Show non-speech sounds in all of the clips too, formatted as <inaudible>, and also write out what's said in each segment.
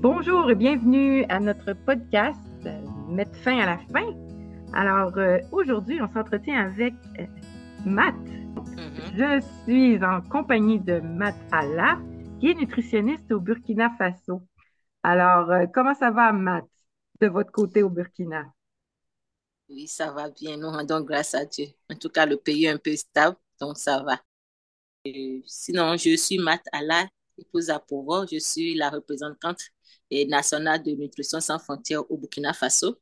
Bonjour et bienvenue à notre podcast euh, Mettre fin à la fin. Alors euh, aujourd'hui, on s'entretient avec euh, Matt. Mhm. Je suis en compagnie de Matt Allah, qui est nutritionniste au Burkina Faso. Alors, euh, comment ça va, Matt, de votre côté au Burkina? Oui, ça va bien. Nous rendons grâce à Dieu. En tout cas, le pays est un peu stable, donc ça va. Sinon, je suis Matt Allah, épouse à Pouvor. Je suis la représentante et nationale de Nutrition sans frontières au Burkina Faso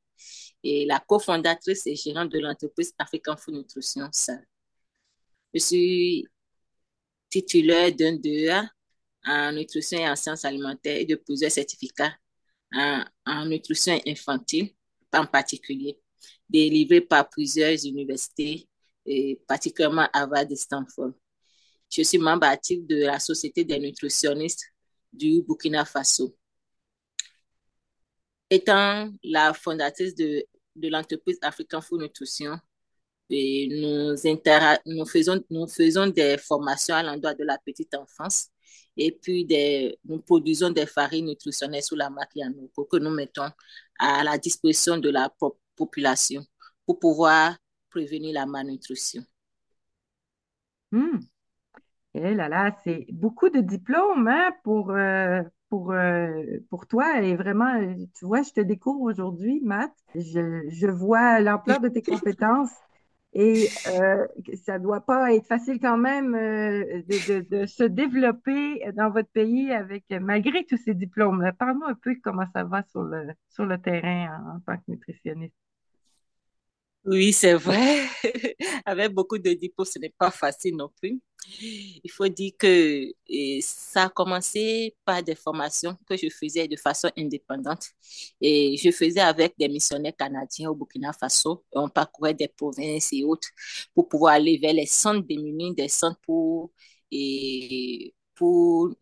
et la cofondatrice et gérante de l'entreprise African Food Nutrition. Je suis titulaire d'un DEA en nutrition et en sciences alimentaires et de plusieurs certificats en, en nutrition infantile en particulier, délivrés par plusieurs universités, et particulièrement Harvard et Stanford. Je suis membre actif de la Société des nutritionnistes du Burkina Faso. Étant la fondatrice de, de l'entreprise African Food Nutrition, nous, nous, faisons, nous faisons des formations à l'endroit de la petite enfance et puis nous produisons des farines nutritionnelles sous la marque Yanoko que nous mettons à la disposition de la po- population pour pouvoir prévenir la malnutrition. Hmm. Eh là là, c'est beaucoup de diplômes hein, pour, euh, pour, euh, pour toi. Et vraiment, tu vois, je te découvre aujourd'hui, Matt. Je, je vois l'ampleur de tes <laughs> compétences et euh, ça doit pas être facile quand même de, de, de se développer dans votre pays avec malgré tous ces diplômes. Parle-moi un peu comment ça va sur le, sur le terrain en, en tant que nutritionniste. Oui, c'est vrai. <laughs> Avec beaucoup de diplômes, ce n'est pas facile non plus. Il faut dire que ça a commencé par des formations que je faisais de façon indépendante. Et je faisais avec des missionnaires canadiens au Burkina Faso. On parcourait des provinces et autres pour pouvoir aller vers les centres démunis, des centres pour, pour,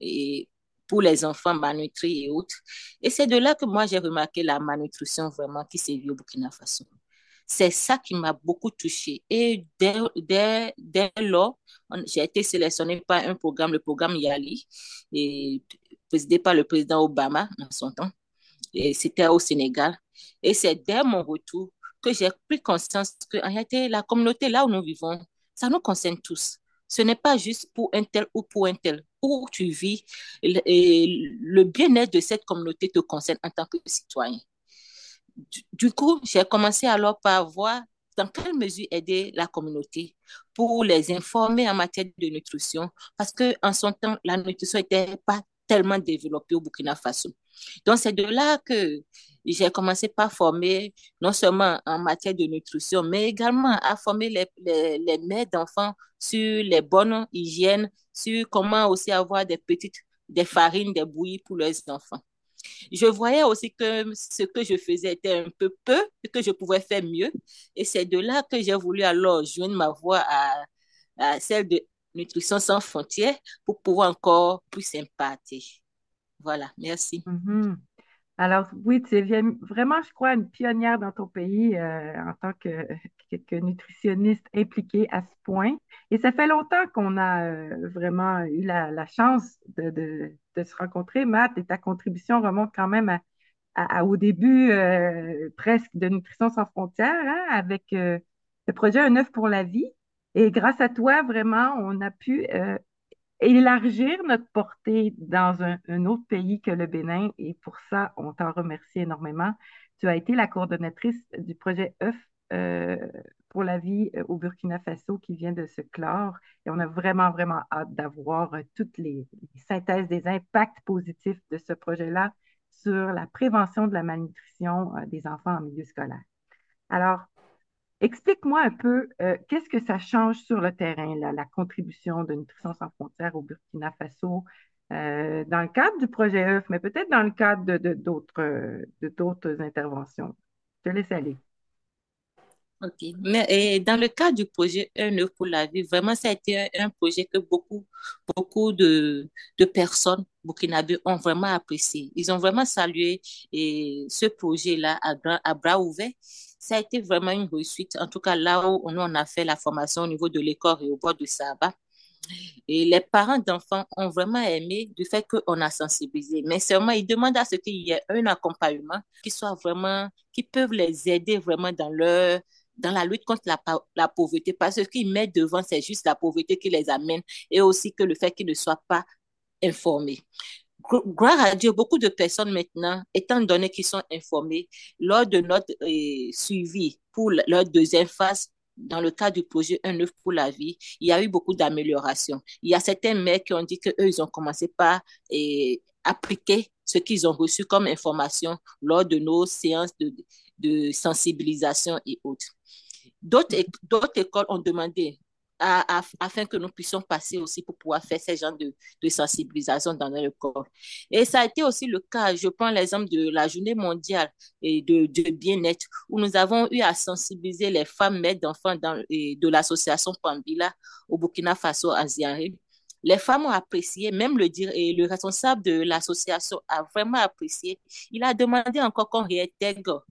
les enfants malnutris et autres. Et c'est de là que moi, j'ai remarqué la malnutrition vraiment qui sévit au Burkina Faso. C'est ça qui m'a beaucoup touchée. Et dès, dès, dès lors, j'ai été sélectionnée par un programme, le programme YALI, présidé par le président Obama en son temps. Et c'était au Sénégal. Et c'est dès mon retour que j'ai pris conscience que, en réalité, la communauté là où nous vivons, ça nous concerne tous. Ce n'est pas juste pour un tel ou pour un tel. Où tu vis, le bien-être de cette communauté te concerne en tant que citoyen. Du, coup, j'ai commencé alors par voir dans quelle mesure aider la communauté pour les informer en matière de nutrition, parce que en son temps, la nutrition n'était pas tellement développée au Burkina Faso. Donc, c'est de là que j'ai commencé par former, non seulement en matière de nutrition, mais également à former les, les, les mères d'enfants sur les bonnes hygiènes, sur comment aussi avoir des petites, des farines, des bouillies pour leurs enfants. Je voyais aussi que ce que je faisais était un peu peu et que je pouvais faire mieux. Et c'est de là que j'ai voulu alors joindre ma voix à, celle de Nutrition sans frontières pour pouvoir encore plus impacter. Voilà, merci. Mhm. Alors, oui, tu es bien- vraiment, je crois, une pionnière dans ton pays euh, en tant <laughs> que, nutritionniste impliquée à ce point. Et ça fait longtemps qu'on a euh, vraiment eu la, chance de, se rencontrer, Matt, et ta contribution remonte quand même au début euh, presque de Nutrition sans frontières, hein, avec le projet Un œuf pour la vie. Et grâce à toi, vraiment, on a pu élargir notre portée dans un, autre pays que le Bénin. Et pour ça, on t'en remercie énormément. Tu as été la coordonnatrice du projet œuf euh, pour la vie euh, au Burkina Faso qui vient de se clore. Et on a vraiment, vraiment hâte d'avoir euh, toutes les, les synthèses des impacts positifs de ce projet-là sur la prévention de la malnutrition des enfants en milieu scolaire. Alors, Explique-moi un peu, euh, qu'est-ce que ça change sur le terrain, la contribution de Nutrition sans frontières au Burkina Faso, euh, dans le cadre du projet œuf, mais peut-être dans le cadre de, d'autres, euh, de interventions? Je te laisse aller. Ok. Mais dans le cas du projet Un œuf pour la vie, vraiment, ça a été un, projet que beaucoup, beaucoup de, de personnes burkinabées ont vraiment apprécié. Ils ont vraiment salué ce projet-là à bras ouverts. Ça a été vraiment une réussite. En tout cas, là où nous, on a fait la formation au niveau de l'école et au bord de Saba. Et les parents d'enfants ont vraiment aimé du fait qu'on a sensibilisé. Mais seulement, ils demandent à ce qu'il y ait un accompagnement qui soit vraiment, qui peuvent les aider vraiment dans leur, dans la lutte contre la, la pauvreté. Parce que ce qu'ils mettent devant, c'est juste la pauvreté qui les amène et aussi que le fait qu'ils ne soient pas informés gloire à Dieu, beaucoup de personnes maintenant, étant donné qu'ils sont informés, lors de notre euh, suivi pour leur deuxième phase, dans le cadre du projet Un œuf pour la vie, il y a eu beaucoup d'améliorations. Il y a certains maires qui ont dit qu'eux, ils ont commencé par euh, appliquer ce qu'ils ont reçu comme information lors de nos séances de sensibilisation et autres. D'autres écoles ont demandé afin que nous puissions passer aussi pour pouvoir faire ces genres de, sensibilisation dans notre corps. Et ça a été aussi le cas, je prends l'exemple de la journée mondiale de bien-être, où nous avons eu à sensibiliser les femmes mères d'enfants de l'association Pambila au Burkina Faso, à Les femmes ont apprécié, même le, et le responsable de l'association a vraiment apprécié. Il a demandé encore qu'on réintègre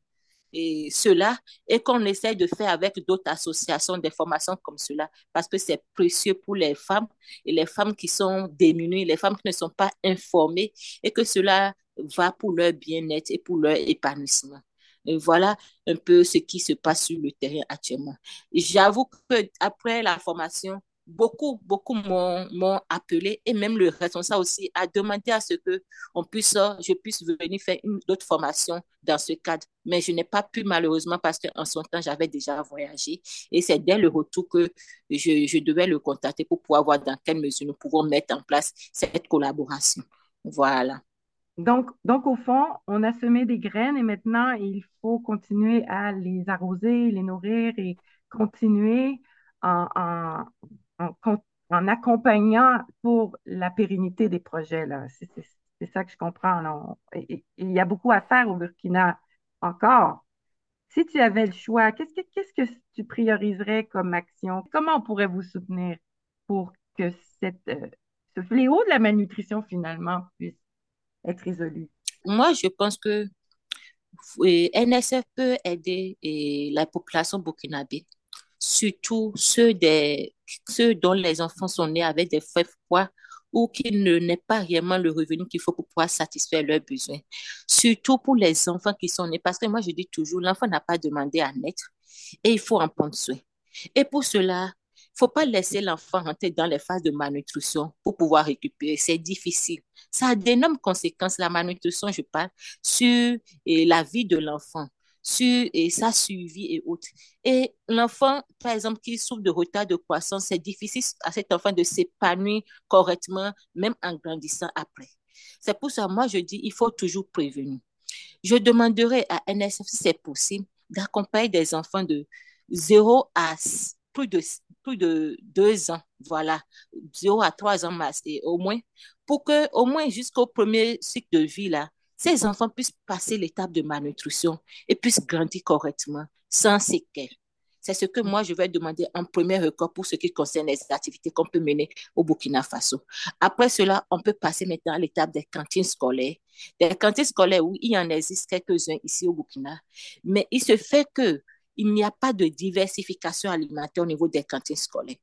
et cela et qu'on essaie de faire avec d'autres associations des formations comme cela parce que c'est précieux pour les femmes et les femmes qui sont démunies, les femmes qui ne sont pas informées et que cela va pour leur bien-être et pour leur épanouissement. Voilà un peu ce qui se passe sur le terrain actuellement. J'avoue que après la formation, beaucoup, beaucoup m'ont appelé et même le responsable aussi a demandé à ce que on puisse, je puisse venir faire une autre formation dans ce cadre. Mais je n'ai pas pu malheureusement parce qu'en son temps, j'avais déjà voyagé et c'est dès le retour que je, je devais le contacter pour pouvoir voir dans quelle mesure nous pouvons mettre en place cette collaboration. Voilà. Donc, donc, au fond, on a semé des graines et maintenant, il faut continuer à les arroser, les nourrir et continuer en, en, en, accompagnant pour la pérennité des projets. C'est, ça que je comprends. il y a beaucoup à faire au Burkina encore. Si tu avais le choix, qu'est-ce que, qu'est-ce que tu prioriserais comme action? Comment on pourrait vous soutenir pour que cette, euh, ce fléau de la malnutrition, finalement, puisse être résolu? Moi, je pense que NSF peut aider la population burkinabé surtout ceux, des, ceux dont les enfants sont nés avec des faibles poids ou qui ne n'est pas réellement le revenu qu'il faut pour pouvoir satisfaire leurs besoins. Surtout pour les enfants qui sont nés, parce que moi je dis toujours, l'enfant n'a pas demandé à naître et il faut en prendre soin. Et pour cela, il faut pas laisser l'enfant rentrer dans les phases de malnutrition pour pouvoir récupérer. C'est difficile. Ça a d'énormes conséquences, la malnutrition, je parle, sur la vie de l'enfant sur et sa suivi et autres. Et l'enfant, par exemple, qui souffre de retard de croissance, c'est difficile à cet enfant de s'épanouir correctement, même en grandissant après. C'est pour ça, moi, je dis, il faut toujours prévenir. Je demanderai à NSF, si c'est possible, d'accompagner des enfants de 0 à plus de, plus de 2 ans, voilà, 0 à 3 ans au moins, pour que, au moins jusqu'au premier cycle de vie, là, ces enfants puissent passer l'étape de malnutrition et puissent grandir correctement, sans séquelles. C'est ce que moi, je vais demander en premier record pour ce qui concerne les activités qu'on peut mener au Burkina Faso. Après cela, on peut passer maintenant à l'étape des cantines scolaires. Des cantines scolaires, oui, il y en existe quelques-uns ici au Burkina, mais il se fait que il n'y a pas de diversification alimentaire au niveau des cantines scolaires.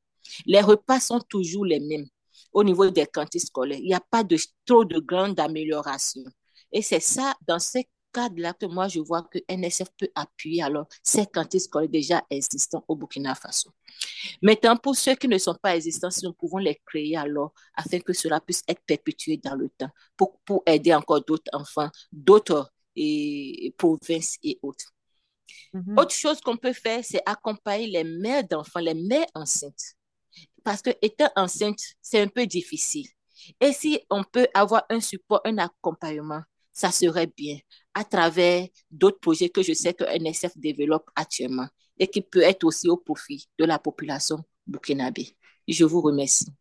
Les repas sont toujours les mêmes au niveau des cantines scolaires. Il n'y a pas de trop de grande amélioration. Et c'est ça, dans ces cadres-là, que moi, je vois que NSF peut appuyer alors ces cantines scolaires déjà existants au Burkina Faso. Maintenant, pour ceux qui ne sont pas existants, nous pouvons les créer alors afin que cela puisse être perpétué dans le temps pour, pour aider encore d'autres enfants, d'autres provinces et autres. Mm-hmm. Autre chose qu'on peut faire, c'est accompagner les mères d'enfants, les mères enceintes. Parce que étant enceinte, c'est un peu difficile. Et si on peut avoir un support, un accompagnement, ça serait bien à travers d'autres projets que je sais que NSF développe actuellement et qui peut être aussi au profit de la population burkinabé. Je vous remercie.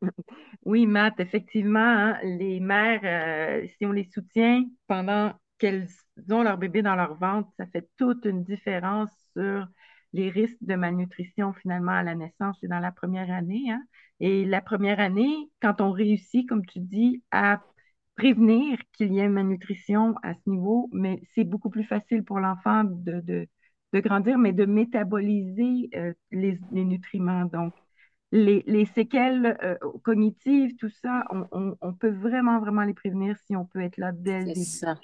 <laughs> Oui, Matt, effectivement, hein, les mères, euh, si on les soutient pendant qu'elles ont leur bébé dans leur ventre, ça fait toute une différence sur les risques de malnutrition finalement à la naissance et dans la première année. Hein. Et la première année, quand on réussit, comme tu dis, à prévenir qu'il y ait une malnutrition à ce niveau, mais c'est beaucoup plus facile pour l'enfant de, de, de, grandir, mais de métaboliser euh, les, les, nutriments. Donc, les, séquelles euh, cognitives, tout ça, on, peut vraiment, vraiment les prévenir si on peut être là dès le début. ça.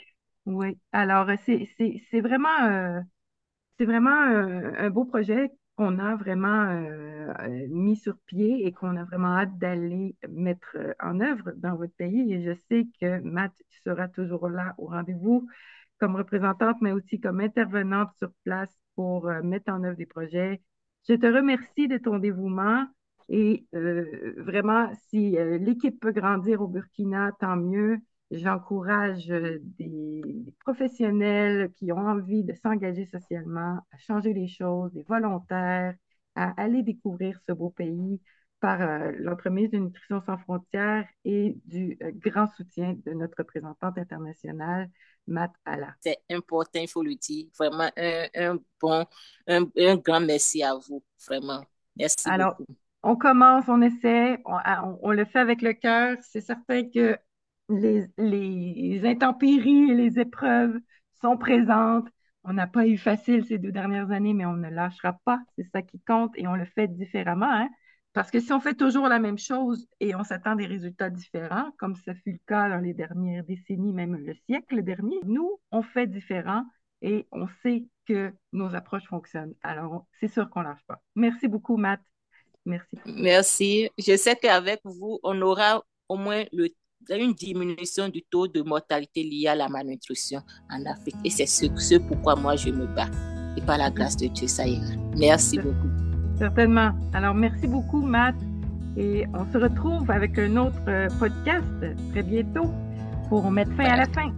Oui, alors c'est vraiment, c'est vraiment un beau projet qu'on a vraiment euh, euh, mis sur pied et qu'on a vraiment hâte d'aller mettre euh, en œuvre dans votre pays. Et je sais que Matt sera toujours là au rendez-vous comme représentante, mais aussi comme intervenante sur place pour mettre en œuvre des projets. Je te remercie de ton dévouement et vraiment, si l'équipe peut grandir au Burkina, tant mieux. J'encourage des professionnels qui ont envie de s'engager socialement, à changer les choses, des volontaires, à aller découvrir ce beau pays par euh, l'entremise de Nutrition sans frontières et du euh, grand soutien de notre représentante internationale, Matt Alla. C'est important, il faut le dire. Vraiment, un, bon, un, grand merci à vous, vraiment. Merci Alors, on commence, on essaie, on, on le fait avec le cœur. C'est certain que les, intempéries et les épreuves sont présentes. On n'a pas eu facile ces deux dernières années, mais on ne lâchera pas. C'est ça qui compte et on le fait différemment. Hein. Parce que si on fait toujours la même chose et on s'attend des résultats différents, comme ce fut le cas dans les dernières décennies, même le siècle dernier, nous, on fait différent et on sait que nos approches fonctionnent. Alors, c'est sûr qu'on ne lâche pas. Merci beaucoup, Matt. Merci. Merci. Je sais qu'avec vous, on aura au moins le une diminution du taux de mortalité liée à la malnutrition en Afrique. Et c'est ce, pourquoi moi je me bats. Et par la grâce de Dieu, ça ira. Merci beaucoup. Certainement. Alors, merci beaucoup, Matt. Et on se retrouve avec un autre euh, podcast très bientôt pour mettre fin à la fin.